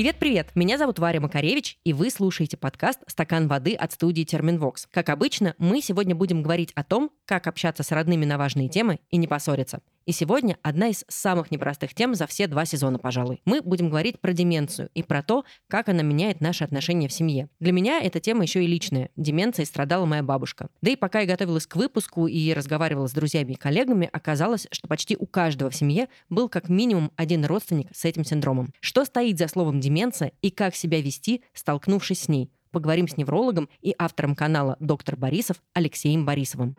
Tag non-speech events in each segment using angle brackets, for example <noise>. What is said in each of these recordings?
Привет-привет! Меня зовут Варя Макаревич, и вы слушаете подкаст «Стакан воды» от студии Терминвокс. Как обычно, мы сегодня будем говорить о том, как общаться с родными на важные темы и не поссориться. И сегодня одна из самых непростых тем за все два сезона, пожалуй. Мы будем говорить про деменцию и про то, как она меняет наши отношения в семье. Для меня эта тема еще и личная. Деменцией страдала моя бабушка. Да и пока я готовилась к выпуску и разговаривала с друзьями и коллегами, оказалось, что почти у каждого в семье был как минимум один родственник с этим синдромом. Что стоит за словом деменция и как себя вести, столкнувшись с ней? Поговорим с неврологом и автором канала «Доктор Борисов» Алексеем Борисовым.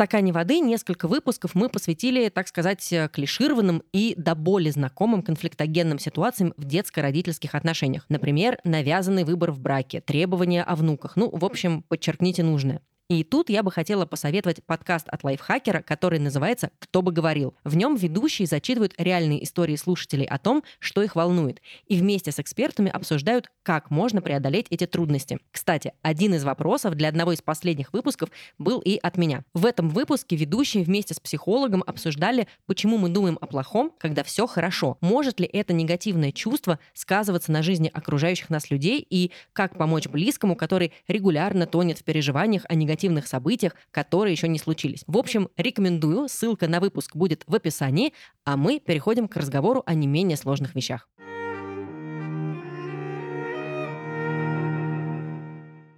Стакане воды несколько выпусков мы посвятили, так сказать, клишированным и до боли знакомым конфликтогенным ситуациям в детско-родительских отношениях. Например, навязанный выбор в браке, требования о внуках. Ну, в общем, подчеркните нужное. И тут я бы хотела посоветовать подкаст от лайфхакера, который называется «Кто бы говорил». В нем ведущие зачитывают реальные истории слушателей о том, что их волнует, и вместе с экспертами обсуждают, как можно преодолеть эти трудности. Кстати, один из вопросов для одного из последних выпусков был и от меня. В этом выпуске ведущие вместе с психологом обсуждали, почему мы думаем о плохом, когда все хорошо. Может ли это негативное чувство сказываться на жизни окружающих нас людей и как помочь близкому, который регулярно тонет в переживаниях о негативных негативных событиях, которые еще не случились. В общем, рекомендую, ссылка на выпуск будет в описании, а мы переходим к разговору о не менее сложных вещах.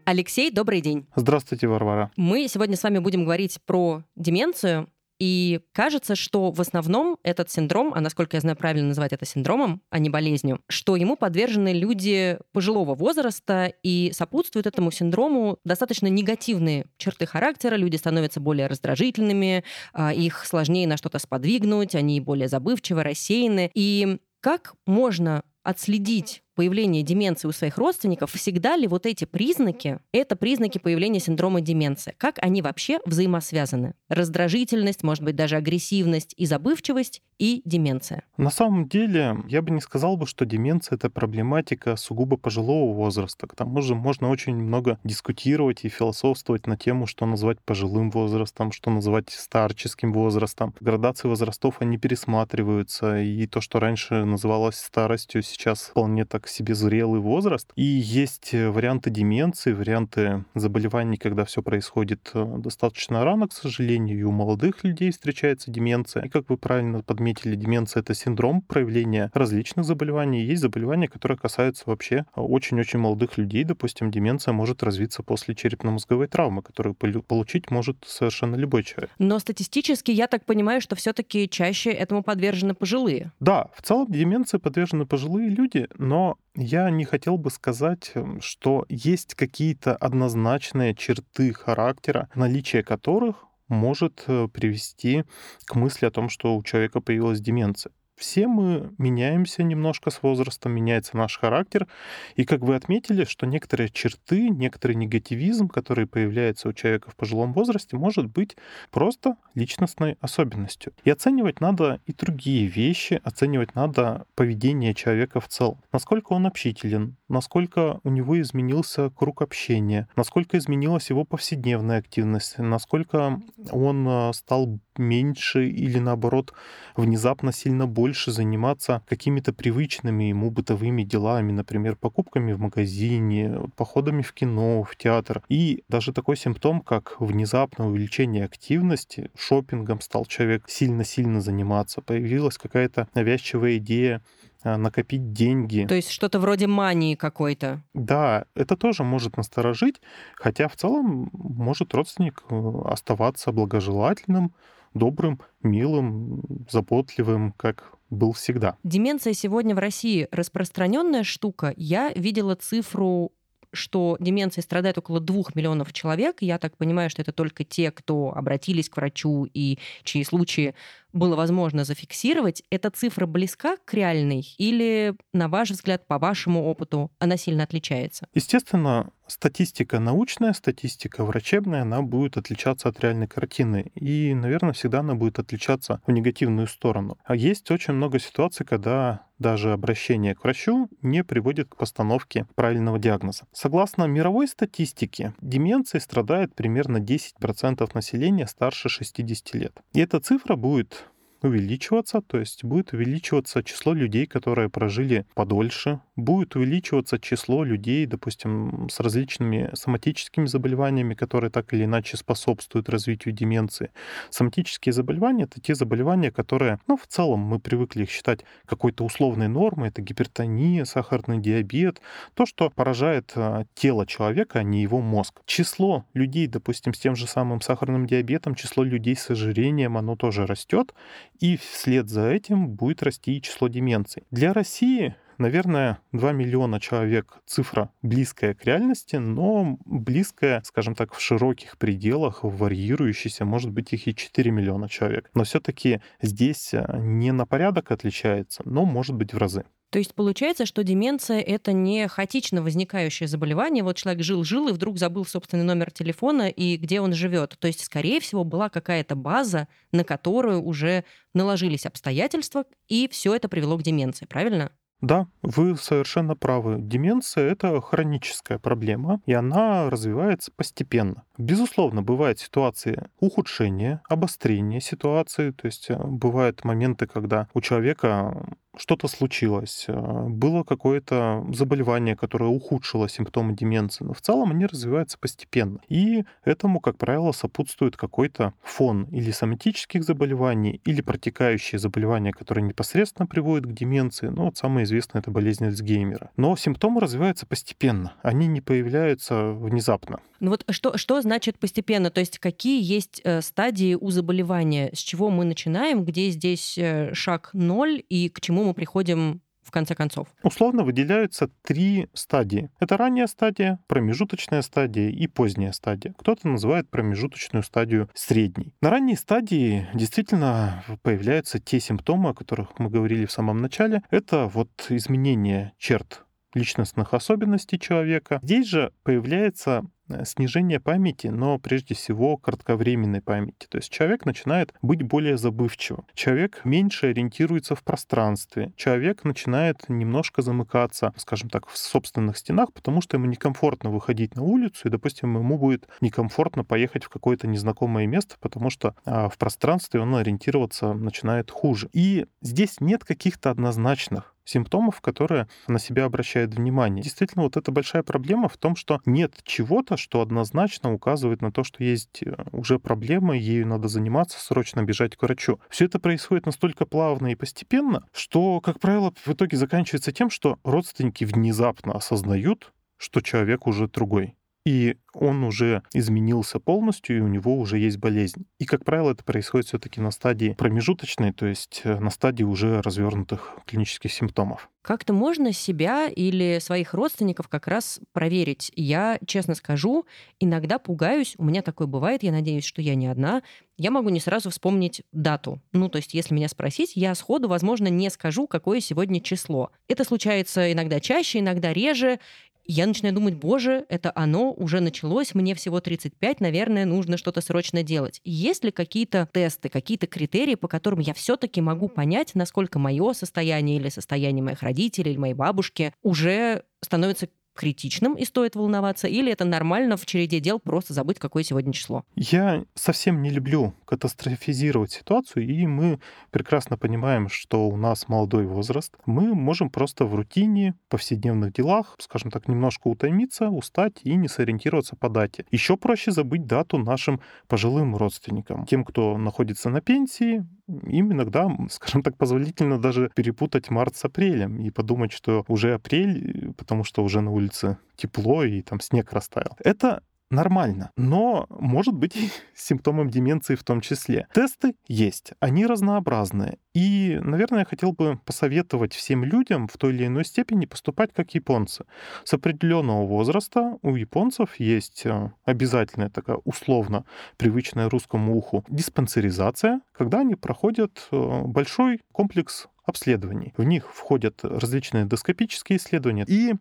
Алексей, добрый день. Здравствуйте, Варвара. Мы сегодня с вами будем говорить про деменцию, и кажется, что в основном этот синдром, а насколько я знаю, правильно называть это синдромом, а не болезнью, что ему подвержены люди пожилого возраста, и сопутствуют этому синдрому достаточно негативные черты характера. Люди становятся более раздражительными, а, их сложнее на что-то сподвигнуть, они более забывчивы, рассеяны. И как можно отследить появление деменции у своих родственников, всегда ли вот эти признаки — это признаки появления синдрома деменции? Как они вообще взаимосвязаны? Раздражительность, может быть, даже агрессивность и забывчивость и деменция. На самом деле, я бы не сказал бы, что деменция — это проблематика сугубо пожилого возраста. К тому же можно очень много дискутировать и философствовать на тему, что назвать пожилым возрастом, что называть старческим возрастом. Градации возрастов, они пересматриваются, и то, что раньше называлось старостью, сейчас вполне так себе зрелый возраст. И есть э, варианты деменции, варианты заболеваний, когда все происходит э, достаточно рано, к сожалению, и у молодых людей встречается деменция. И как вы правильно подметили, деменция — это синдром проявления различных заболеваний. Есть заболевания, которые касаются вообще очень-очень молодых людей. Допустим, деменция может развиться после черепно-мозговой травмы, которую получить может совершенно любой человек. Но статистически я так понимаю, что все-таки чаще этому подвержены пожилые. Да, в целом деменции подвержены пожилые люди, но я не хотел бы сказать, что есть какие-то однозначные черты характера, наличие которых может э, привести к мысли о том, что у человека появилась деменция все мы меняемся немножко с возрастом, меняется наш характер. И как вы отметили, что некоторые черты, некоторый негативизм, который появляется у человека в пожилом возрасте, может быть просто личностной особенностью. И оценивать надо и другие вещи, оценивать надо поведение человека в целом. Насколько он общителен, насколько у него изменился круг общения, насколько изменилась его повседневная активность, насколько он э, стал меньше или наоборот внезапно сильно больше заниматься какими-то привычными ему бытовыми делами, например, покупками в магазине, походами в кино, в театр. И даже такой симптом, как внезапное увеличение активности, шопингом стал человек сильно-сильно заниматься, появилась какая-то навязчивая идея накопить деньги. То есть что-то вроде мании какой-то. Да, это тоже может насторожить, хотя в целом может родственник э, оставаться благожелательным, добрым, милым, заботливым, как был всегда. Деменция сегодня в России распространенная штука. Я видела цифру что деменцией страдает около двух миллионов человек. Я так понимаю, что это только те, кто обратились к врачу и чьи случаи было возможно зафиксировать, эта цифра близка к реальной или, на ваш взгляд, по вашему опыту, она сильно отличается? Естественно, статистика научная, статистика врачебная, она будет отличаться от реальной картины. И, наверное, всегда она будет отличаться в негативную сторону. А есть очень много ситуаций, когда даже обращение к врачу не приводит к постановке правильного диагноза. Согласно мировой статистике, деменцией страдает примерно 10% населения старше 60 лет. И эта цифра будет увеличиваться, то есть будет увеличиваться число людей, которые прожили подольше, будет увеличиваться число людей, допустим, с различными соматическими заболеваниями, которые так или иначе способствуют развитию деменции. Соматические заболевания — это те заболевания, которые, ну, в целом мы привыкли их считать какой-то условной нормой, это гипертония, сахарный диабет, то, что поражает а, тело человека, а не его мозг. Число людей, допустим, с тем же самым сахарным диабетом, число людей с ожирением, оно тоже растет, и вслед за этим будет расти число деменций. Для России Наверное, 2 миллиона человек — цифра близкая к реальности, но близкая, скажем так, в широких пределах, варьирующаяся, может быть, их и 4 миллиона человек. Но все таки здесь э, не на порядок отличается, но может быть в разы. То есть получается, что деменция — это не хаотично возникающее заболевание. Вот человек жил-жил и вдруг забыл собственный номер телефона и где он живет. То есть, скорее всего, была какая-то база, на которую уже наложились обстоятельства, и все это привело к деменции, правильно? Да, вы совершенно правы. Деменция — это хроническая проблема, и она развивается постепенно. Безусловно, бывают ситуации ухудшения, обострения ситуации, то есть э, бывают моменты, когда у человека что-то случилось, э, было какое-то заболевание, которое ухудшило симптомы деменции, но в целом они развиваются постепенно. И этому, как правило, сопутствует какой-то фон или соматических заболеваний, или протекающие заболевания, которые непосредственно приводят к деменции. Ну, вот самое известное — это болезнь Альцгеймера. Но симптомы развиваются постепенно, они не появляются внезапно. Ну вот что, что значит постепенно? То есть какие есть э, стадии у заболевания? С чего мы начинаем? Где здесь э, шаг ноль и к чему мы приходим в конце концов? Условно выделяются три стадии. Это ранняя стадия, промежуточная стадия и поздняя стадия. Кто-то называет промежуточную стадию средней. На ранней стадии действительно появляются те симптомы, о которых мы говорили в самом начале. Это вот изменение черт личностных особенностей человека. Здесь же появляется снижение памяти, но прежде всего кратковременной памяти. То есть человек начинает быть более забывчивым. Человек меньше ориентируется в пространстве. Человек начинает немножко замыкаться, скажем так, в собственных стенах, потому что ему некомфортно выходить на улицу, и, допустим, ему будет некомфортно поехать в какое-то незнакомое место, потому что а, в пространстве он ориентироваться начинает хуже. И здесь нет каких-то однозначных симптомов, которые на себя обращают внимание. Действительно, вот эта большая проблема в том, что нет чего-то, что однозначно указывает на то, что есть э, уже проблема, ею надо заниматься, срочно бежать к врачу. Все это происходит настолько плавно и постепенно, что, как правило, в итоге заканчивается тем, что родственники внезапно осознают, что человек уже другой и он уже изменился полностью, и у него уже есть болезнь. И, как правило, это происходит все-таки на стадии промежуточной, то есть э, на стадии уже развернутых клинических симптомов. Как-то можно себя или своих родственников как раз проверить. Я, честно скажу, иногда пугаюсь, у меня такое бывает, я надеюсь, что я не одна, я могу не сразу вспомнить дату. Ну, то есть, если меня спросить, я сходу, возможно, не скажу, какое сегодня число. Это случается иногда чаще, иногда реже, я начинаю думать, боже, это оно уже началось, мне всего 35, наверное, нужно что-то срочно делать. Есть ли какие-то тесты, какие-то критерии, по которым я все-таки могу понять, насколько мое состояние или состояние моих родителей или моей бабушки уже становится критичным и стоит волноваться, или это нормально в череде дел просто забыть, какое сегодня число? Я совсем не люблю катастрофизировать ситуацию, и мы прекрасно понимаем, что у нас молодой возраст. Мы можем просто в рутине, повседневных делах, скажем так, немножко утомиться, устать и не сориентироваться по дате. Еще проще забыть дату нашим пожилым родственникам. Тем, кто находится на пенсии, им иногда, скажем так, позволительно даже перепутать март с апрелем и подумать, что уже апрель, потому что уже на улице тепло и там снег растаял. Это нормально, но может быть и <laughs> симптомом деменции в том числе. Тесты есть, они разнообразные. И, наверное, я хотел бы посоветовать всем людям в той или иной степени поступать как японцы. С определенного возраста у японцев есть э, обязательная такая условно привычная русскому уху диспансеризация, когда они проходят э, большой комплекс обследований. В них входят различные эндоскопические исследования и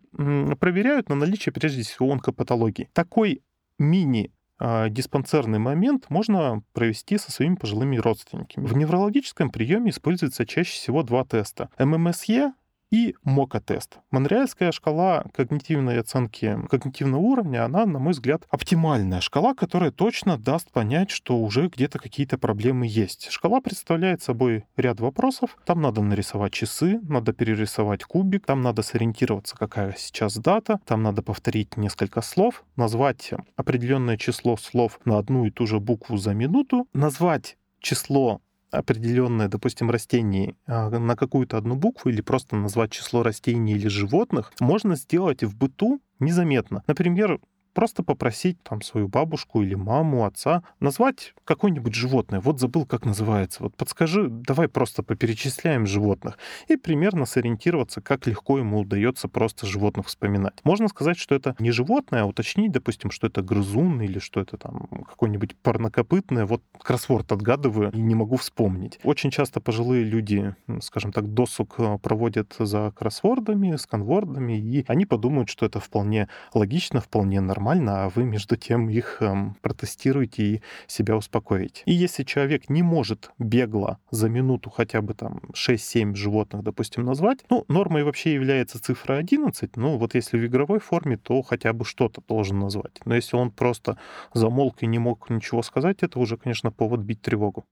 проверяют на наличие прежде всего онкопатологии. Такой мини а, диспансерный момент можно провести со своими пожилыми родственниками. В неврологическом приеме используется чаще всего два теста. ММСЕ и МОКА-тест. Монреальская шкала когнитивной оценки когнитивного уровня, она, на мой взгляд, оптимальная шкала, которая точно даст понять, что уже где-то какие-то проблемы есть. Шкала представляет собой ряд вопросов. Там надо нарисовать часы, надо перерисовать кубик, там надо сориентироваться, какая сейчас дата, там надо повторить несколько слов, назвать определенное число слов на одну и ту же букву за минуту, назвать число определенное, допустим, растений а, на какую-то одну букву или просто назвать число растений или животных, можно сделать в быту незаметно. Например, просто попросить там свою бабушку или маму, отца назвать какое-нибудь животное. Вот забыл, как называется. Вот подскажи, давай просто поперечисляем животных. И примерно сориентироваться, как легко ему удается просто животных вспоминать. Можно сказать, что это не животное, а уточнить, допустим, что это грызун или что это там какое-нибудь парнокопытное. Вот кроссворд отгадываю и не могу вспомнить. Очень часто пожилые люди, скажем так, досуг э, проводят за кроссвордами, сканвордами, и они подумают, что это вполне логично, вполне нормально нормально, а вы между тем их эм, протестируете и себя успокоите. И если человек не может бегло за минуту хотя бы там 6-7 животных, допустим, назвать, ну, нормой вообще является цифра 11, ну, вот если в игровой форме, то хотя бы что-то должен назвать. Но если он просто замолк и не мог ничего сказать, это уже, конечно, повод бить тревогу.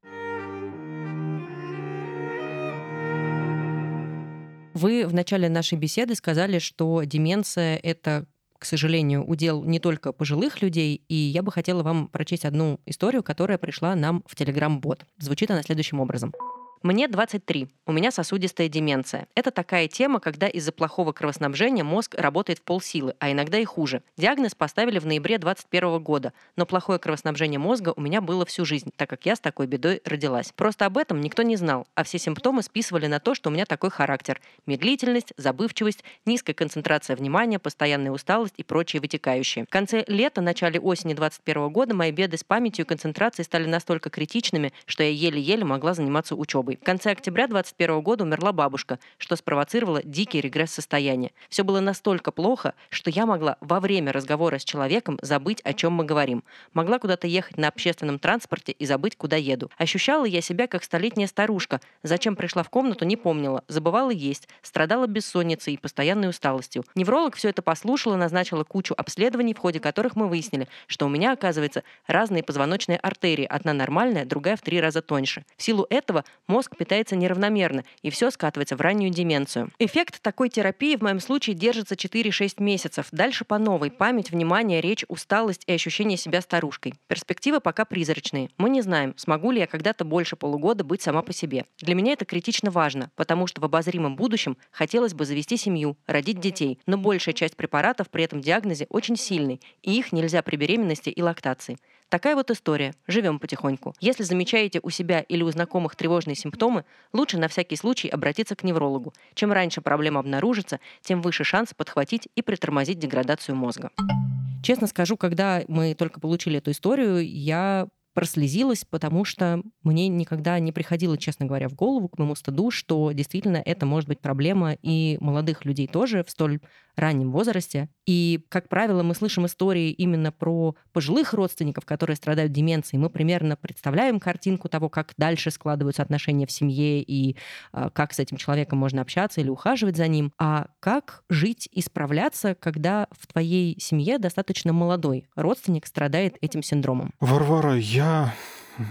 Вы в начале нашей беседы сказали, что деменция — это к сожалению, удел не только пожилых людей, и я бы хотела вам прочесть одну историю, которая пришла нам в Telegram-бот. Звучит она следующим образом. Мне 23. У меня сосудистая деменция. Это такая тема, когда из-за плохого кровоснабжения мозг работает в полсилы, а иногда и хуже. Диагноз поставили в ноябре 2021 года, но плохое кровоснабжение мозга у меня было всю жизнь, так как я с такой бедой родилась. Просто об этом никто не знал, а все симптомы списывали на то, что у меня такой характер. Медлительность, забывчивость, низкая концентрация внимания, постоянная усталость и прочие вытекающие. В конце лета, начале осени 2021 года мои беды с памятью и концентрацией стали настолько критичными, что я еле-еле могла заниматься учебой учебой. В конце октября 2021 года умерла бабушка, что спровоцировало дикий регресс состояния. Все было настолько плохо, что я могла во время разговора с человеком забыть, о чем мы говорим. Могла куда-то ехать на общественном транспорте и забыть, куда еду. Ощущала я себя как столетняя старушка. Зачем пришла в комнату, не помнила. Забывала есть. Страдала бессонницей и постоянной усталостью. Невролог все это послушала, назначила кучу обследований, в ходе которых мы выяснили, что у меня, оказывается, разные позвоночные артерии. Одна нормальная, другая в три раза тоньше. В силу этого мозг мозг питается неравномерно, и все скатывается в раннюю деменцию. Эффект такой терапии в моем случае держится 4-6 месяцев. Дальше по новой. Память, внимание, речь, усталость и ощущение себя старушкой. Перспективы пока призрачные. Мы не знаем, смогу ли я когда-то больше полугода быть сама по себе. Для меня это критично важно, потому что в обозримом будущем хотелось бы завести семью, родить детей, но большая часть препаратов при этом диагнозе очень сильный, и их нельзя при беременности и лактации. Такая вот история. Живем потихоньку. Если замечаете у себя или у знакомых тревожные симптомы, лучше на всякий случай обратиться к неврологу. Чем раньше проблема обнаружится, тем выше шанс подхватить и притормозить деградацию мозга. Честно скажу, когда мы только получили эту историю, я прослезилась, потому что мне никогда не приходило, честно говоря, в голову, к моему стыду, что действительно это может быть проблема и молодых людей тоже в столь раннем возрасте. И, как правило, мы слышим истории именно про пожилых родственников, которые страдают деменцией. Мы примерно представляем картинку того, как дальше складываются отношения в семье и э, как с этим человеком можно общаться или ухаживать за ним. А как жить и справляться, когда в твоей семье достаточно молодой родственник страдает этим синдромом? Варвара, я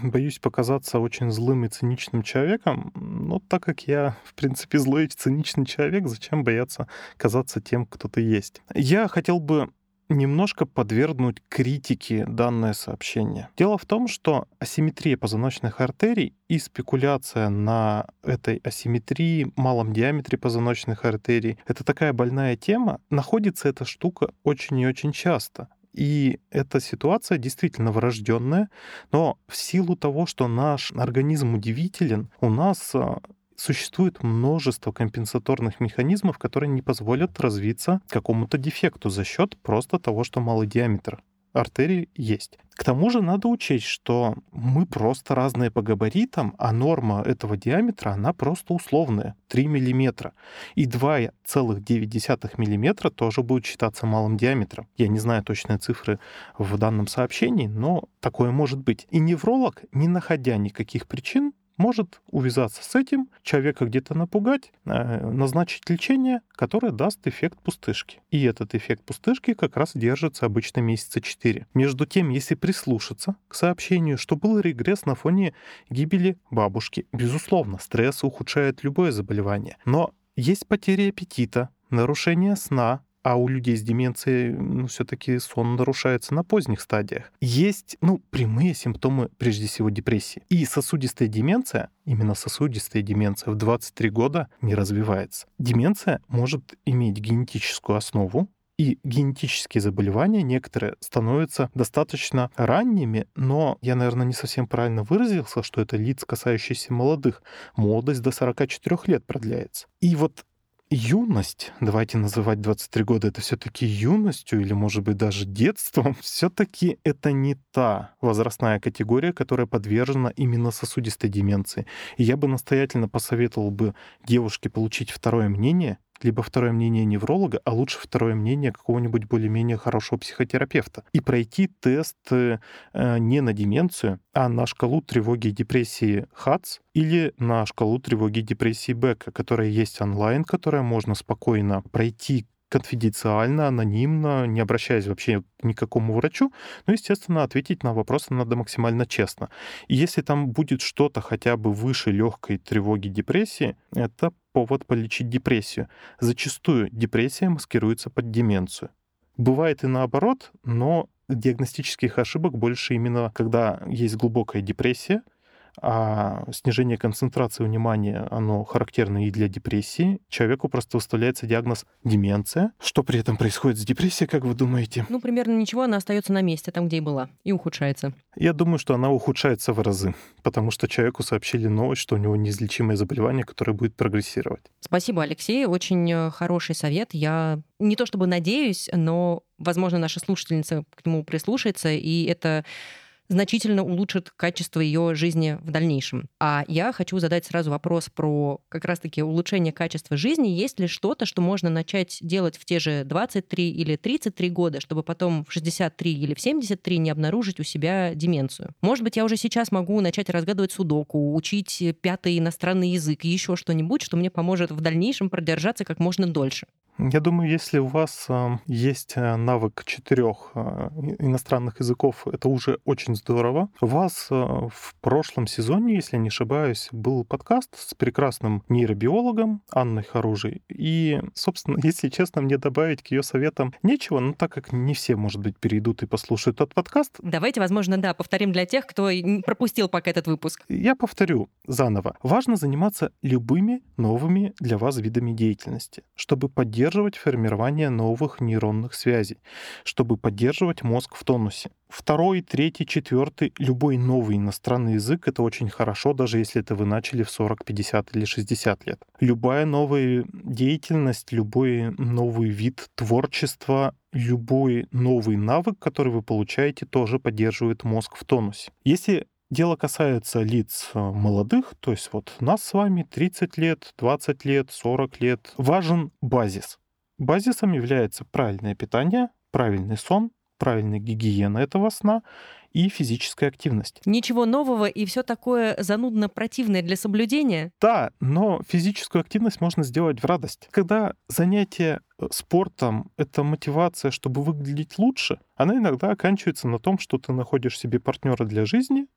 боюсь показаться очень злым и циничным человеком, но так как я, в принципе, злой и циничный человек, зачем бояться казаться тем, кто ты есть? Я хотел бы немножко подвергнуть критике данное сообщение. Дело в том, что асимметрия позвоночных артерий и спекуляция на этой асимметрии, малом диаметре позвоночных артерий, это такая больная тема. Находится эта штука очень и очень часто. И эта ситуация действительно врожденная, но в силу того, что наш организм удивителен, у нас а, существует множество компенсаторных механизмов, которые не позволят развиться какому-то дефекту за счет просто того, что малый диаметр артерии есть. К тому же надо учесть, что мы просто разные по габаритам, а норма этого диаметра, она просто условная, 3 мм. И 2,9 мм тоже будет считаться малым диаметром. Я не знаю точные цифры в данном сообщении, но такое может быть. И невролог, не находя никаких причин, может увязаться с этим, человека где-то напугать, э, назначить лечение, которое даст эффект пустышки. И этот эффект пустышки как раз держится обычно месяца 4. Между тем, если прислушаться к сообщению, что был регресс на фоне гибели бабушки, безусловно, стресс ухудшает любое заболевание. Но есть потеря аппетита, нарушение сна, а у людей с деменцией ну, все-таки сон нарушается на поздних стадиях. Есть ну, прямые симптомы, прежде всего, депрессии. И сосудистая деменция, именно сосудистая деменция в 23 года не развивается. Деменция может иметь генетическую основу, и генетические заболевания некоторые становятся достаточно ранними, но я, наверное, не совсем правильно выразился, что это лиц, касающиеся молодых. Молодость до 44 лет продляется. И вот юность, давайте называть 23 года это все-таки юностью или, может быть, даже детством, <laughs> все-таки это не та возрастная категория, которая подвержена именно сосудистой деменции. И я бы настоятельно посоветовал бы девушке получить второе мнение, либо второе мнение невролога, а лучше второе мнение какого-нибудь более-менее хорошего психотерапевта. И пройти тест э, не на деменцию, а на шкалу тревоги и депрессии ХАЦ или на шкалу тревоги и депрессии Бека, которая есть онлайн, которая можно спокойно пройти конфиденциально, анонимно, не обращаясь вообще к никакому врачу, но, естественно, ответить на вопросы надо максимально честно. И если там будет что-то хотя бы выше легкой тревоги депрессии, это повод полечить депрессию. Зачастую депрессия маскируется под деменцию. Бывает и наоборот, но диагностических ошибок больше именно, когда есть глубокая депрессия, а снижение концентрации внимания, оно характерно и для депрессии. Человеку просто выставляется диагноз деменция. Что при этом происходит с депрессией, как вы думаете? Ну, примерно ничего, она остается на месте, там, где и была, и ухудшается. Я думаю, что она ухудшается в разы, потому что человеку сообщили новость, что у него неизлечимое заболевание, которое будет прогрессировать. Спасибо, Алексей. Очень э, хороший совет. Я не то чтобы надеюсь, но, возможно, наша слушательница к нему прислушается, и это значительно улучшит качество ее жизни в дальнейшем. А я хочу задать сразу вопрос про как раз-таки улучшение качества жизни. Есть ли что-то, что можно начать делать в те же 23 или 33 года, чтобы потом в 63 или в 73 не обнаружить у себя деменцию? Может быть, я уже сейчас могу начать разгадывать судоку, учить пятый иностранный язык, еще что-нибудь, что мне поможет в дальнейшем продержаться как можно дольше. Я думаю, если у вас есть э, навык четырех э, иностранных языков, это уже очень здорово. У вас э, в прошлом сезоне, если не ошибаюсь, был подкаст с прекрасным нейробиологом Анной Харужей. И, собственно, <laughs> если честно, мне добавить к ее советам нечего, но так как не все, может быть, перейдут и послушают этот подкаст. Давайте, возможно, да, повторим для тех, кто пропустил пока этот выпуск. Я повторю заново. Важно заниматься любыми новыми для вас видами деятельности, чтобы поддерживать поддерживать формирование новых нейронных связей, чтобы поддерживать мозг в тонусе. Второй, третий, четвертый, любой новый иностранный язык — это очень хорошо, даже если это вы начали в 40, 50 или 60 лет. Любая новая деятельность, любой новый вид творчества, любой новый навык, который вы получаете, тоже поддерживает мозг в тонусе. Если Дело касается лиц э, молодых, то есть вот нас с вами 30 лет, 20 лет, 40 лет. Важен базис. Базисом является правильное питание, правильный сон, правильная гигиена этого сна и физическая активность. Ничего нового и все такое занудно противное для соблюдения? Да, но физическую активность можно сделать в радость. Когда занятие э, спортом — это мотивация, чтобы выглядеть лучше, она иногда оканчивается на том, что ты находишь себе партнера для жизни,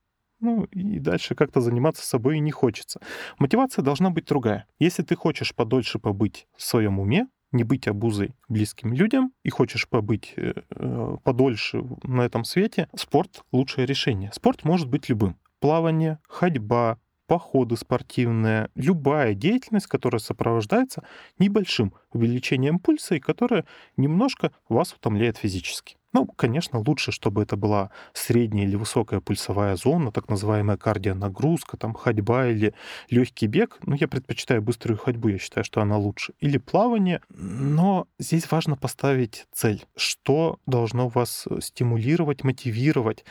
ну и дальше как-то заниматься собой не хочется. Мотивация должна быть другая. Если ты хочешь подольше побыть в своем уме, не быть обузой близким людям и хочешь побыть э, э, подольше на этом свете, спорт — лучшее решение. Спорт может быть любым. Плавание, ходьба, походы спортивные, любая деятельность, которая сопровождается небольшим увеличением пульса и которая немножко вас утомляет физически. Ну, конечно, лучше, чтобы это была средняя или высокая пульсовая зона, так называемая кардионагрузка, там ходьба или легкий бег. Ну, я предпочитаю быструю ходьбу, я считаю, что она лучше. Или плавание. Но здесь важно поставить цель. Что должно вас стимулировать, мотивировать?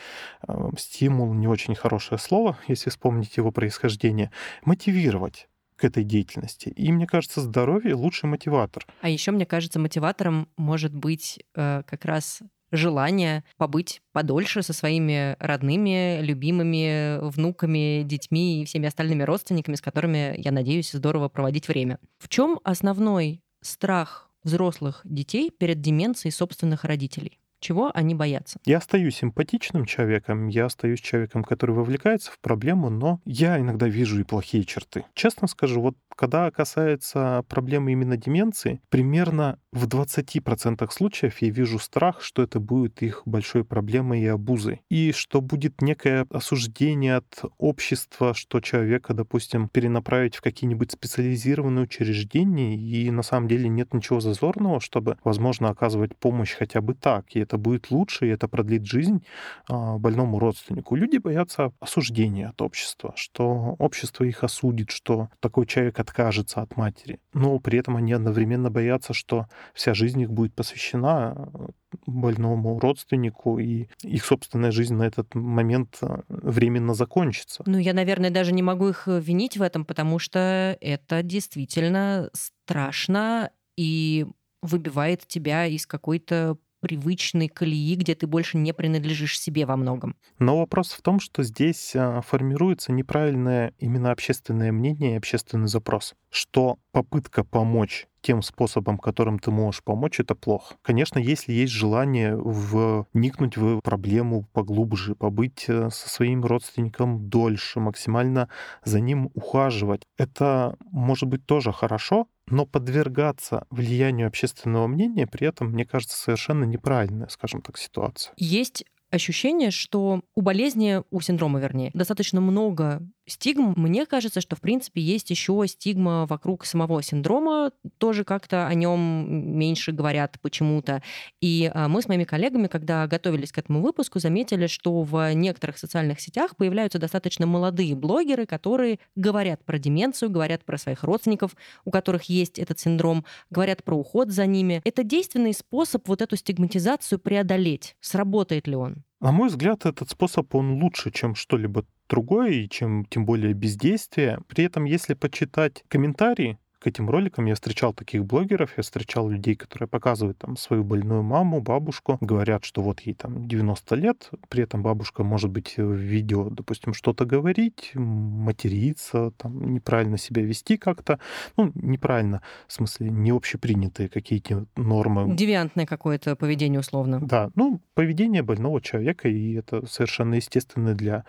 Эм, стимул не очень хорошее слово, если вспомнить его происхождение. Мотивировать к этой деятельности. И мне кажется, здоровье лучший мотиватор. А еще мне кажется, мотиватором может быть э, как раз желание побыть подольше со своими родными, любимыми внуками, детьми и всеми остальными родственниками, с которыми, я надеюсь, здорово проводить время. В чем основной страх взрослых детей перед деменцией собственных родителей? Чего они боятся? Я остаюсь симпатичным человеком, я остаюсь человеком, который вовлекается в проблему, но я иногда вижу и плохие черты. Честно скажу, вот когда касается проблемы именно деменции, примерно в 20% случаев я вижу страх, что это будет их большой проблемой и обузой. И что будет некое осуждение от общества, что человека, допустим, перенаправить в какие-нибудь специализированные учреждения, и на самом деле нет ничего зазорного, чтобы, возможно, оказывать помощь хотя бы так, и это будет лучше, и это продлит жизнь а, больному родственнику. Люди боятся осуждения от общества, что общество их осудит, что такой человек откажется от матери. Но при этом они одновременно боятся, что вся жизнь их будет посвящена э, больному родственнику, и их собственная жизнь на этот момент э, временно закончится. Ну, я, наверное, даже не могу их э, винить в этом, потому что это действительно страшно и выбивает тебя из какой-то привычной колеи, где ты больше не принадлежишь себе во многом. Но вопрос в том, что здесь а, формируется неправильное именно общественное мнение и общественный запрос, что попытка помочь тем способом, которым ты можешь помочь, это плохо. Конечно, если есть желание вникнуть в проблему поглубже, побыть э, со своим родственником дольше, максимально за ним ухаживать, это может быть тоже хорошо, но подвергаться влиянию общественного мнения при этом, мне кажется, совершенно неправильная, скажем так, ситуация. Есть ощущение, что у болезни, у синдрома, вернее, достаточно много стигм. Мне кажется, что, в принципе, есть еще стигма вокруг самого синдрома. Тоже как-то о нем меньше говорят почему-то. И а, мы с моими коллегами, когда готовились к этому выпуску, заметили, что в некоторых социальных сетях появляются достаточно молодые блогеры, которые говорят про деменцию, говорят про своих родственников, у которых есть этот синдром, говорят про уход за ними. Это действенный способ вот эту стигматизацию преодолеть. Сработает ли он? На мой взгляд, этот способ, он лучше, чем что-либо другое, и чем тем более бездействие. При этом, если почитать комментарии, к этим роликам я встречал таких блогеров, я встречал людей, которые показывают там свою больную маму, бабушку, говорят, что вот ей там 90 лет, при этом бабушка может быть в видео, допустим, что-то говорить, материться, там, неправильно себя вести как-то, ну, неправильно, в смысле, не общепринятые какие-то нормы. Девиантное какое-то поведение условно. Да, ну, поведение больного человека, и это совершенно естественное для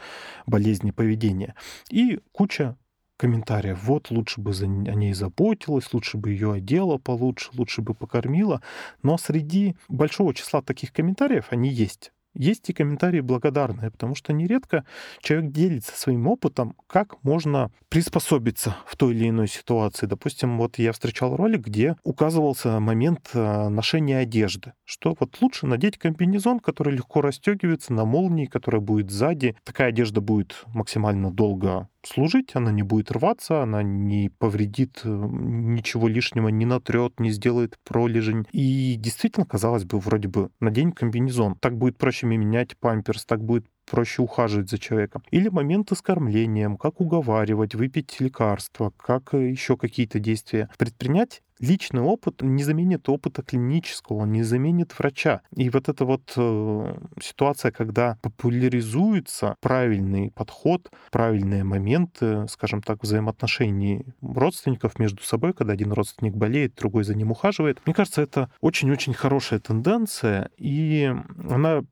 болезни поведение. И куча комментариев. Вот, лучше бы за, о ней заботилась, лучше бы ее одела получше, лучше бы покормила. Но среди большого числа таких комментариев они есть. Есть и комментарии благодарные, потому что нередко человек делится своим опытом, как можно приспособиться в той или иной ситуации. Допустим, вот я встречал ролик, где указывался момент э, ношения одежды, что вот лучше надеть комбинезон, который легко расстегивается на молнии, которая будет сзади. Такая одежда будет максимально долго служить, она не будет рваться, она не повредит, э, ничего лишнего не натрет, не сделает пролежень. И действительно, казалось бы, вроде бы надень комбинезон. Так будет проще менять памперс, так будет проще ухаживать за человеком. Или моменты с кормлением, как уговаривать, выпить лекарства, как э, еще какие-то действия предпринять. Личный опыт не заменит опыта клинического, не заменит врача. И вот эта вот э, ситуация, когда популяризуется правильный подход, правильные моменты, скажем так, взаимоотношений родственников между собой, когда один родственник болеет, другой за ним ухаживает, мне кажется, это очень-очень хорошая тенденция, и она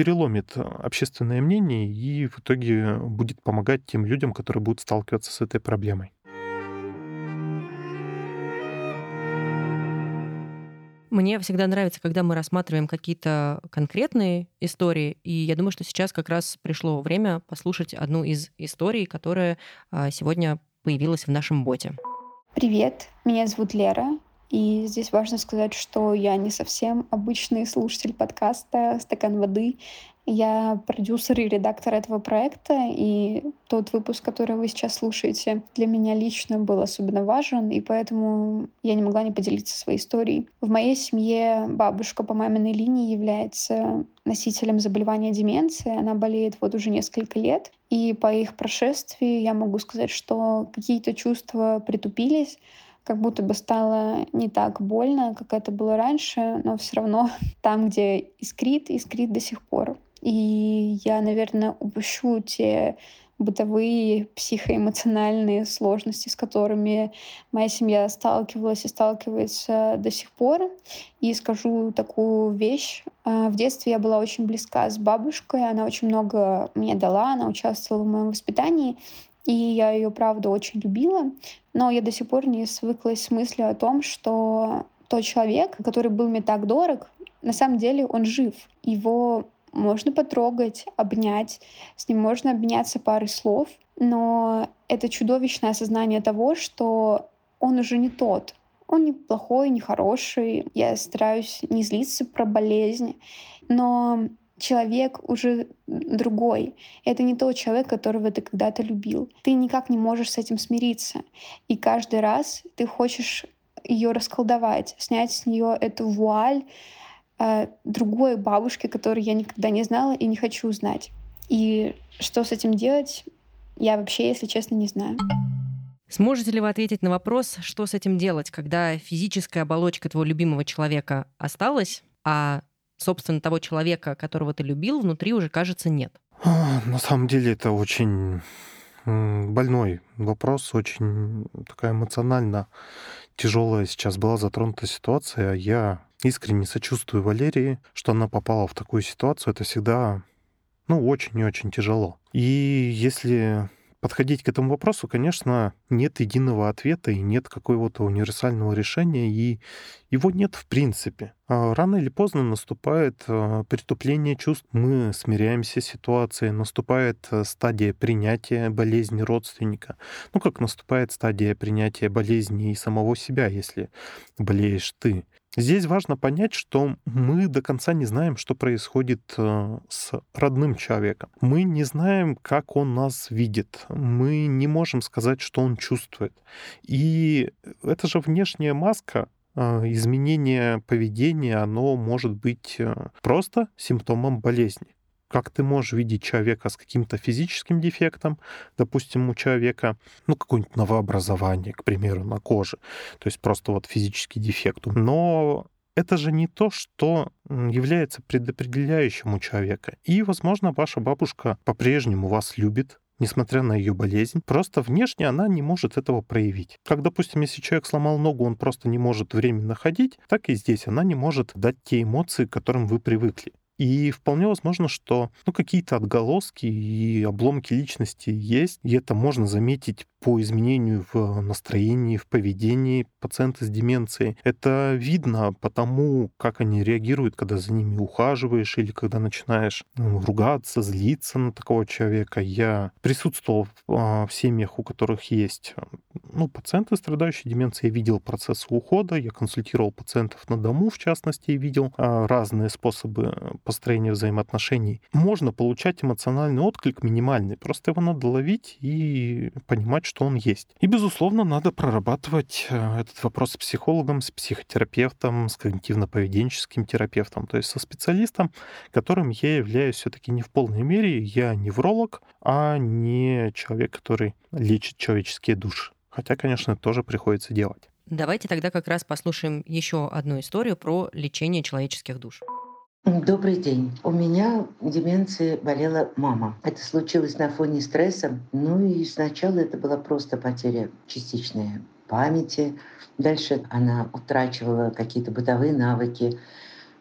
переломит э, общественное мнение и в итоге будет помогать тем людям, которые будут сталкиваться с этой проблемой. Мне всегда нравится, когда мы рассматриваем какие-то конкретные истории, и я думаю, что сейчас как раз пришло время послушать одну из историй, которая а, сегодня появилась в нашем боте. Привет, меня зовут Лера, и здесь важно сказать, что я не совсем обычный слушатель подкаста «Стакан воды». Я продюсер и редактор этого проекта, и тот выпуск, который вы сейчас слушаете, для меня лично был особенно важен, и поэтому я не могла не поделиться своей историей. В моей семье бабушка по маминой линии является носителем заболевания деменции. Она болеет вот уже несколько лет, и по их прошествии я могу сказать, что какие-то чувства притупились, как будто бы стало не так больно, как это было раньше, но все равно <laughs> там, где искрит, искрит до сих пор. И я, наверное, упущу те бытовые психоэмоциональные сложности, с которыми моя семья сталкивалась и сталкивается до сих пор. И скажу такую вещь. А, в детстве я была очень близка с бабушкой, она очень много мне дала, она участвовала в моем воспитании, и я ее, правда, очень любила. Но я до сих пор не свыклась с мыслью о том, что тот человек, который был мне так дорог, на самом деле он жив. Его можно потрогать, обнять, с ним можно обменяться парой слов, но это чудовищное осознание того, что он уже не тот. Он не плохой, не хороший. Я стараюсь не злиться про болезнь, но человек уже другой. Это не тот человек, которого ты когда-то любил. Ты никак не можешь с этим смириться. И каждый раз ты хочешь ее расколдовать, снять с нее эту вуаль, э, другой бабушки, которую я никогда не знала и не хочу знать. И что с этим делать, я вообще, если честно, не знаю. Сможете ли вы ответить на вопрос, что с этим делать, когда физическая оболочка твоего любимого человека осталась, а, собственно, того человека, которого ты любил, внутри уже, кажется, нет? На самом деле это очень больной вопрос, очень такая эмоционально тяжелая сейчас была затронута ситуация. Я искренне сочувствую Валерии, что она попала в такую ситуацию. Это всегда, ну, очень и очень тяжело. И если подходить к этому вопросу, конечно, нет единого ответа и нет какого-то универсального решения, и его нет в принципе. А рано или поздно наступает а, притупление чувств, мы смиряемся с ситуацией, наступает а, стадия принятия болезни родственника. Ну, как наступает стадия принятия болезни и самого себя, если болеешь ты. Здесь важно понять, что мы до конца не знаем, что происходит э, с родным человеком. Мы не знаем, как он нас видит. Мы не можем сказать, что он чувствует. И это же внешняя маска, э, изменение поведения, оно может быть э, просто симптомом болезни как ты можешь видеть человека с каким-то физическим дефектом, допустим, у человека, ну, какое-нибудь новообразование, к примеру, на коже, то есть просто вот физический дефект. Но это же не то, что является предопределяющим у человека. И, возможно, ваша бабушка по-прежнему вас любит, несмотря на ее болезнь. Просто внешне она не может этого проявить. Как, допустим, если человек сломал ногу, он просто не может временно ходить, так и здесь она не может дать те эмоции, к которым вы привыкли. И вполне возможно, что ну, какие-то отголоски и обломки личности есть, и это можно заметить по изменению в настроении, в поведении пациента с деменцией. Это видно по тому, как они реагируют, когда за ними ухаживаешь или когда начинаешь ну, ругаться, злиться на такого человека. Я присутствовал в, а, в семьях, у которых есть ну, пациенты, страдающие деменцией. Видел процесс ухода, я консультировал пациентов на дому, в частности, и видел а, разные способы построения взаимоотношений. Можно получать эмоциональный отклик минимальный, просто его надо ловить и понимать, что он есть. И, безусловно, надо прорабатывать э, этот вопрос с психологом, с психотерапевтом, с когнитивно-поведенческим терапевтом, то есть со специалистом, которым я являюсь все-таки не в полной мере. Я невролог, а не человек, который лечит человеческие души. Хотя, конечно, тоже приходится делать. Давайте тогда как раз послушаем еще одну историю про лечение человеческих душ. Добрый день. У меня деменцией болела мама. Это случилось на фоне стресса. Ну и сначала это была просто потеря частичной памяти. Дальше она утрачивала какие-то бытовые навыки.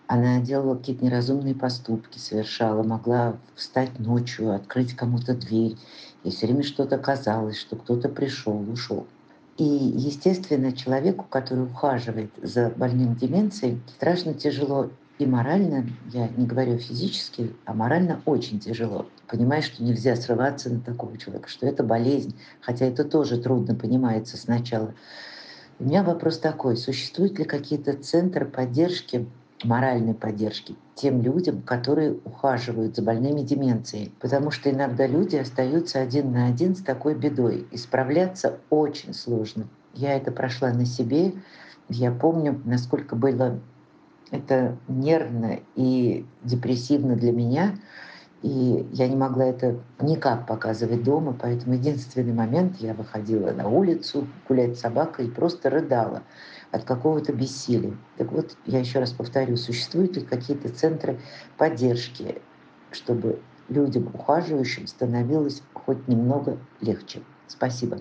Она делала какие-то неразумные поступки, совершала, могла встать ночью, открыть кому-то дверь. И все время что-то казалось, что кто-то пришел, ушел. И, естественно, человеку, который ухаживает за больным деменцией, страшно тяжело и морально, я не говорю физически, а морально очень тяжело. Понимаешь, что нельзя срываться на такого человека, что это болезнь, хотя это тоже трудно понимается сначала. У меня вопрос такой, существуют ли какие-то центры поддержки, моральной поддержки тем людям, которые ухаживают за больными деменцией. Потому что иногда люди остаются один на один с такой бедой. И справляться очень сложно. Я это прошла на себе. Я помню, насколько было это нервно и депрессивно для меня. И я не могла это никак показывать дома, поэтому единственный момент я выходила на улицу гулять с собакой и просто рыдала от какого-то бессилия. Так вот, я еще раз повторю, существуют ли какие-то центры поддержки, чтобы людям, ухаживающим, становилось хоть немного легче. Спасибо.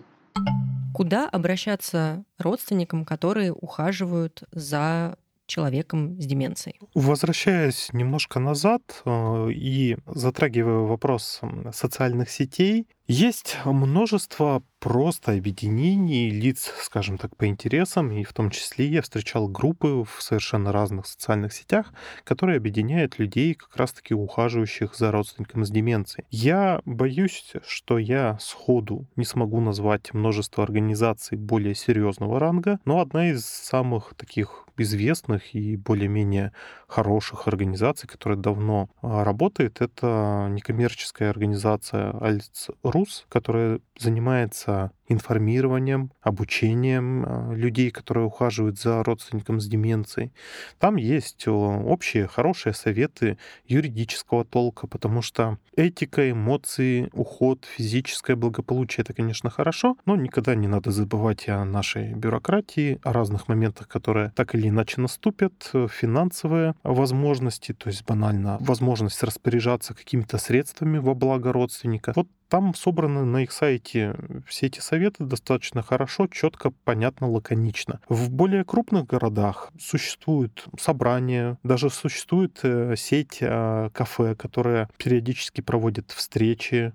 Куда обращаться родственникам, которые ухаживают за человеком с деменцией. Возвращаясь немножко назад э, и затрагивая вопрос социальных сетей, есть множество просто объединений лиц, скажем так, по интересам, и в том числе я встречал группы в совершенно разных социальных сетях, которые объединяют людей, как раз-таки ухаживающих за родственником с деменцией. Я боюсь, что я сходу не смогу назвать множество организаций более серьезного ранга, но одна из самых таких известных и более-менее хороших организаций, которая давно а, работает, это некоммерческая организация Альц.ру, РУС, которая занимается информированием, обучением а, людей, которые ухаживают за родственником с деменцией. Там есть общие хорошие советы юридического толка, потому что этика, эмоции, уход, физическое благополучие — это, конечно, хорошо, но никогда не надо забывать о нашей бюрократии, о разных моментах, которые так или иначе наступят, финансовые возможности, то есть банально возможность распоряжаться какими-то средствами во благо родственника. Вот там собраны на их сайте все эти советы достаточно хорошо, четко, понятно, лаконично. В более крупных городах существуют собрания, даже существует э, сеть э, кафе, которая периодически проводит встречи.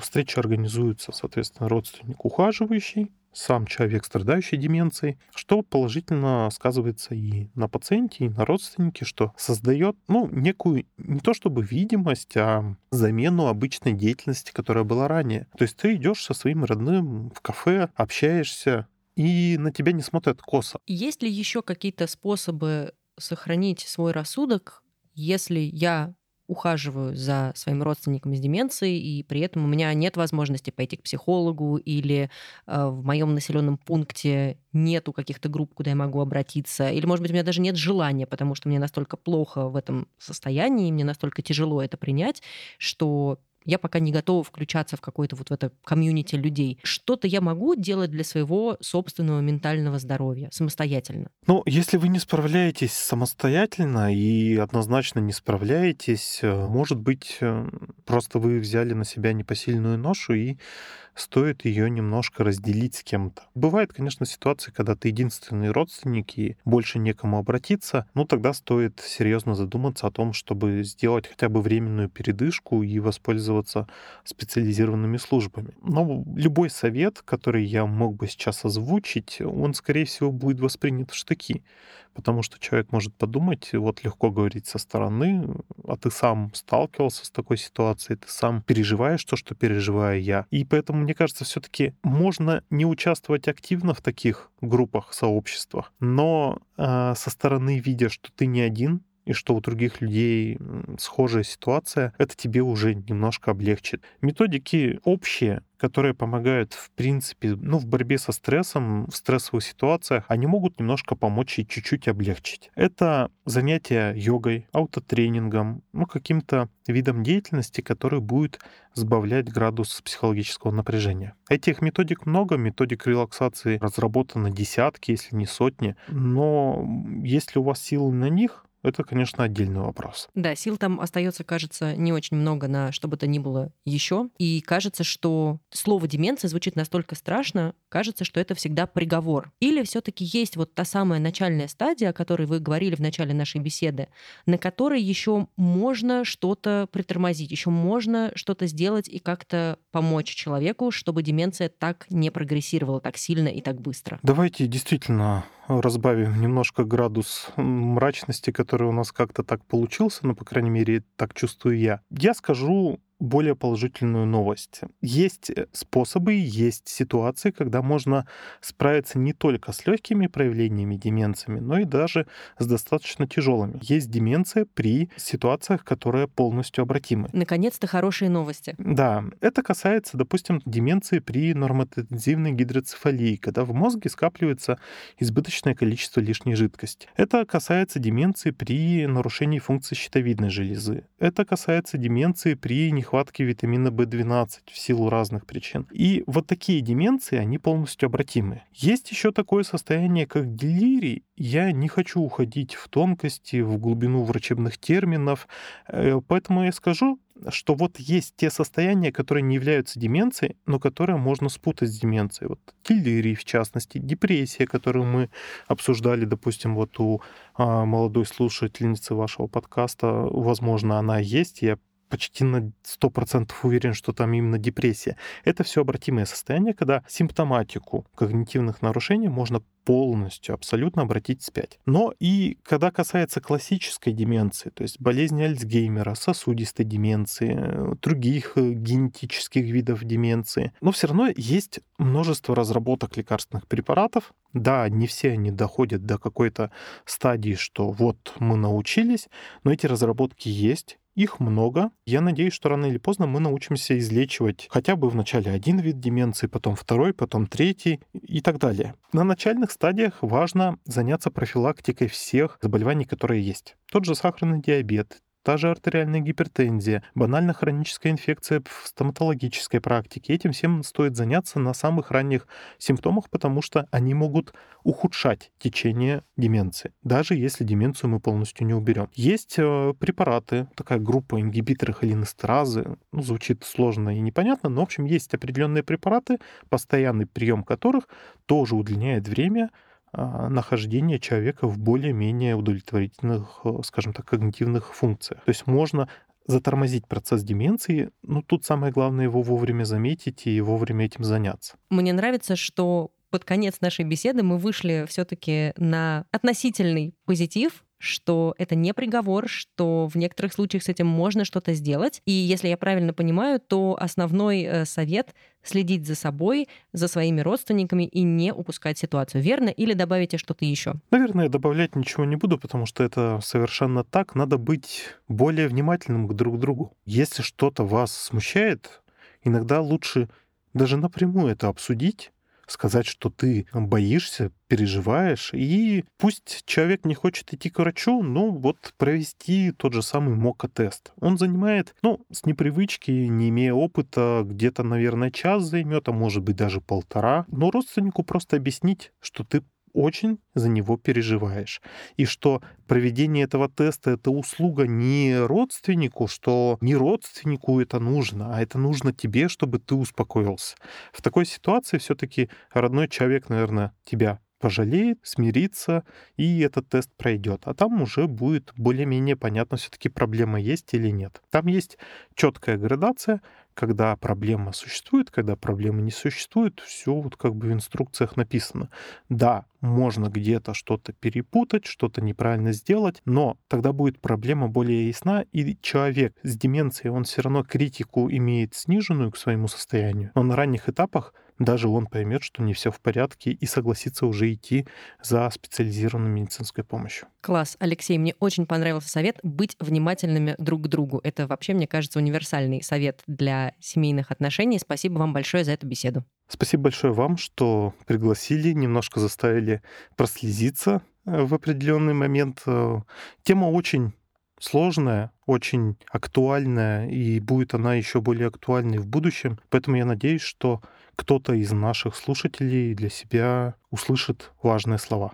Встречи организуются, соответственно, родственник ухаживающий, сам человек, страдающий деменцией, что положительно сказывается и на пациенте, и на родственнике, что создает, ну, некую, не то чтобы видимость, а замену обычной деятельности, которая была ранее. То есть ты идешь со своим родным в кафе, общаешься, и на тебя не смотрят косо. Есть ли еще какие-то способы сохранить свой рассудок, если я ухаживаю за своим родственником с деменцией, и при этом у меня нет возможности пойти к психологу или э, в моем населенном пункте нету каких-то групп, куда я могу обратиться, или, может быть, у меня даже нет желания, потому что мне настолько плохо в этом состоянии, мне настолько тяжело это принять, что я пока не готова включаться в какое-то вот в это комьюнити людей. Что-то я могу делать для своего собственного ментального здоровья самостоятельно? Ну, если вы не справляетесь самостоятельно и однозначно не справляетесь, э, может быть, э, просто вы взяли на себя непосильную ношу и стоит ее немножко разделить с кем-то. Бывает, конечно, ситуации, когда ты единственный родственник и больше некому обратиться, ну тогда стоит серьезно задуматься о том, чтобы сделать хотя бы временную передышку и воспользоваться специализированными службами. Но любой совет, который я мог бы сейчас озвучить, он, скорее всего, будет воспринят в штыки потому что человек может подумать, вот легко говорить со стороны, а ты сам сталкивался с такой ситуацией, ты сам переживаешь то, что переживаю я. И поэтому, мне кажется, все-таки можно не участвовать активно в таких группах, сообществах, но э, со стороны, видя, что ты не один, и что у других людей схожая ситуация, это тебе уже немножко облегчит. Методики общие, которые помогают, в принципе, ну, в борьбе со стрессом, в стрессовых ситуациях, они могут немножко помочь и чуть-чуть облегчить. Это занятия йогой, аутотренингом, ну, каким-то видом деятельности, который будет сбавлять градус психологического напряжения. Этих методик много, методик релаксации разработано десятки, если не сотни, но если у вас силы на них, это, конечно, отдельный вопрос. Да, сил там остается, кажется, не очень много на что бы то ни было еще. И кажется, что слово деменция звучит настолько страшно, кажется, что это всегда приговор. Или все-таки есть вот та самая начальная стадия, о которой вы говорили в начале нашей беседы, на которой еще можно что-то притормозить, еще можно что-то сделать и как-то помочь человеку, чтобы деменция так не прогрессировала так сильно и так быстро. Давайте действительно разбавим немножко градус мрачности, который у нас как-то так получился, ну, по крайней мере, так чувствую я. Я скажу более положительную новость. Есть э, способы, есть ситуации, когда можно справиться не только с легкими проявлениями деменциями, но и даже с достаточно тяжелыми. Есть деменция при ситуациях, которые полностью обратимы. Наконец-то хорошие новости. Да, это касается, допустим, деменции при нормотензивной гидроцефалии, когда в мозге скапливается избыточное количество лишней жидкости. Это касается деменции при нарушении функции щитовидной железы. Это касается деменции при нехватке витамина В12 в силу разных причин. И вот такие деменции, они полностью обратимы. Есть еще такое состояние, как делирий. Я не хочу уходить в тонкости, в глубину врачебных терминов, э, поэтому я скажу, что вот есть те состояния, которые не являются деменцией, но которые можно спутать с деменцией. Вот делирий, в частности, депрессия, которую мы обсуждали, допустим, вот у а, молодой слушательницы вашего подкаста, возможно, она есть. Я почти на 100% уверен, что там именно депрессия. Это все обратимое состояние, когда симптоматику когнитивных нарушений можно полностью, абсолютно обратить вспять. Но и когда касается классической деменции, то есть болезни Альцгеймера, сосудистой деменции, других э, генетических видов деменции, но все равно есть множество разработок лекарственных препаратов. Да, не все они доходят до какой-то стадии, что вот мы научились, но эти разработки есть, их много. Я надеюсь, что рано или поздно мы научимся излечивать хотя бы вначале один вид деменции, потом второй, потом третий и так далее. На начальных стадиях важно заняться профилактикой всех заболеваний, которые есть. Тот же сахарный диабет, та же артериальная гипертензия, банально хроническая инфекция в стоматологической практике. Этим всем стоит заняться на самых ранних симптомах, потому что они могут ухудшать течение деменции, даже если деменцию мы полностью не уберем. Есть э, препараты, такая группа ингибиторы холинестеразы, ну, звучит сложно и непонятно, но, в общем, есть определенные препараты, постоянный прием которых тоже удлиняет время а, нахождения человека в более-менее удовлетворительных, э, скажем так, когнитивных функциях. То есть можно затормозить процесс деменции, ну тут самое главное его вовремя заметить и вовремя этим заняться. Мне нравится, что под конец нашей беседы мы вышли все-таки на относительный позитив, что это не приговор, что в некоторых случаях с этим можно что-то сделать. И если я правильно понимаю, то основной э, совет следить за собой, за своими родственниками и не упускать ситуацию. Верно? Или добавите что-то еще? Наверное, добавлять ничего не буду, потому что это совершенно так. Надо быть более внимательным к друг другу. Если что-то вас смущает, иногда лучше даже напрямую это обсудить, сказать, что ты боишься, переживаешь, и пусть человек не хочет идти к врачу, но вот провести тот же самый МОКа-тест. Он занимает, ну, с непривычки, не имея опыта, где-то, наверное, час займет, а может быть даже полтора. Но родственнику просто объяснить, что ты очень за него переживаешь. И что проведение этого теста — это услуга не родственнику, что не родственнику это нужно, а это нужно тебе, чтобы ты успокоился. В такой ситуации все таки родной человек, наверное, тебя пожалеет, смирится, и этот тест пройдет. А там уже будет более-менее понятно, все-таки проблема есть или нет. Там есть четкая градация, когда проблема существует, когда проблемы не существует, все вот как бы в инструкциях написано. Да, можно где-то что-то перепутать, что-то неправильно сделать, но тогда будет проблема более ясна, и человек с деменцией, он все равно критику имеет сниженную к своему состоянию, но на ранних этапах даже он поймет, что не все в порядке и согласится уже идти за специализированной медицинской помощью. Класс, Алексей, мне очень понравился совет быть внимательными друг к другу. Это вообще, мне кажется, универсальный совет для семейных отношений. Спасибо вам большое за эту беседу. Спасибо большое вам, что пригласили, немножко заставили прослезиться э, в определенный момент. Э, тема очень сложная, очень актуальная, и будет она еще более актуальной в будущем. Поэтому я надеюсь, что кто-то из наших слушателей для себя услышит важные слова.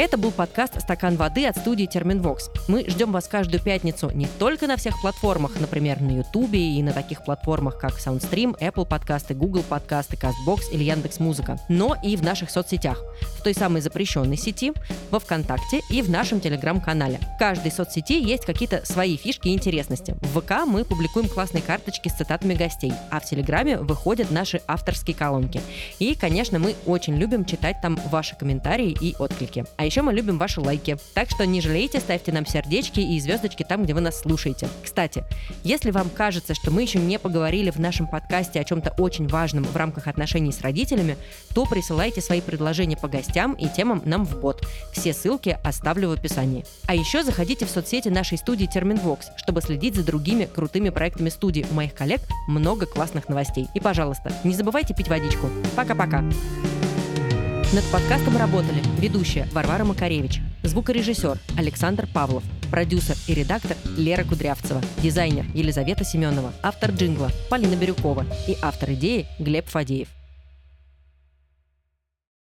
Это был подкаст «Стакан воды» от студии Терминвокс. Мы ждем вас каждую пятницу не только на всех платформах, например, на Ютубе и на таких платформах, как SoundStream, Apple подкасты, Google подкасты, CastBox или Яндекс.Музыка, но и в наших соцсетях. В той самой запрещенной сети, во ВКонтакте и в нашем Телеграм-канале. В каждой соцсети есть какие-то свои фишки и интересности. В ВК мы публикуем классные карточки с цитатами гостей, а в Телеграме выходят наши авторские колонки. И, конечно, мы очень любим читать там ваши комментарии и отклики. А еще мы любим ваши лайки. Так что не жалейте, ставьте нам сердечки и звездочки там, где вы нас слушаете. Кстати, если вам кажется, что мы еще не поговорили в нашем подкасте о чем-то очень важном в рамках отношений с родителями, то присылайте свои предложения по гостям и темам нам в бот. Все ссылки оставлю в описании. А еще заходите в соцсети нашей студии Терминвокс, чтобы следить за другими крутыми проектами студии. У моих коллег много классных новостей. И, пожалуйста, не забывайте пить водичку. Пока-пока. Над подкастом работали ведущая Варвара Макаревич, звукорежиссер Александр Павлов, продюсер и редактор Лера Кудрявцева, дизайнер Елизавета Семенова, автор джингла Полина Бирюкова и автор идеи Глеб Фадеев.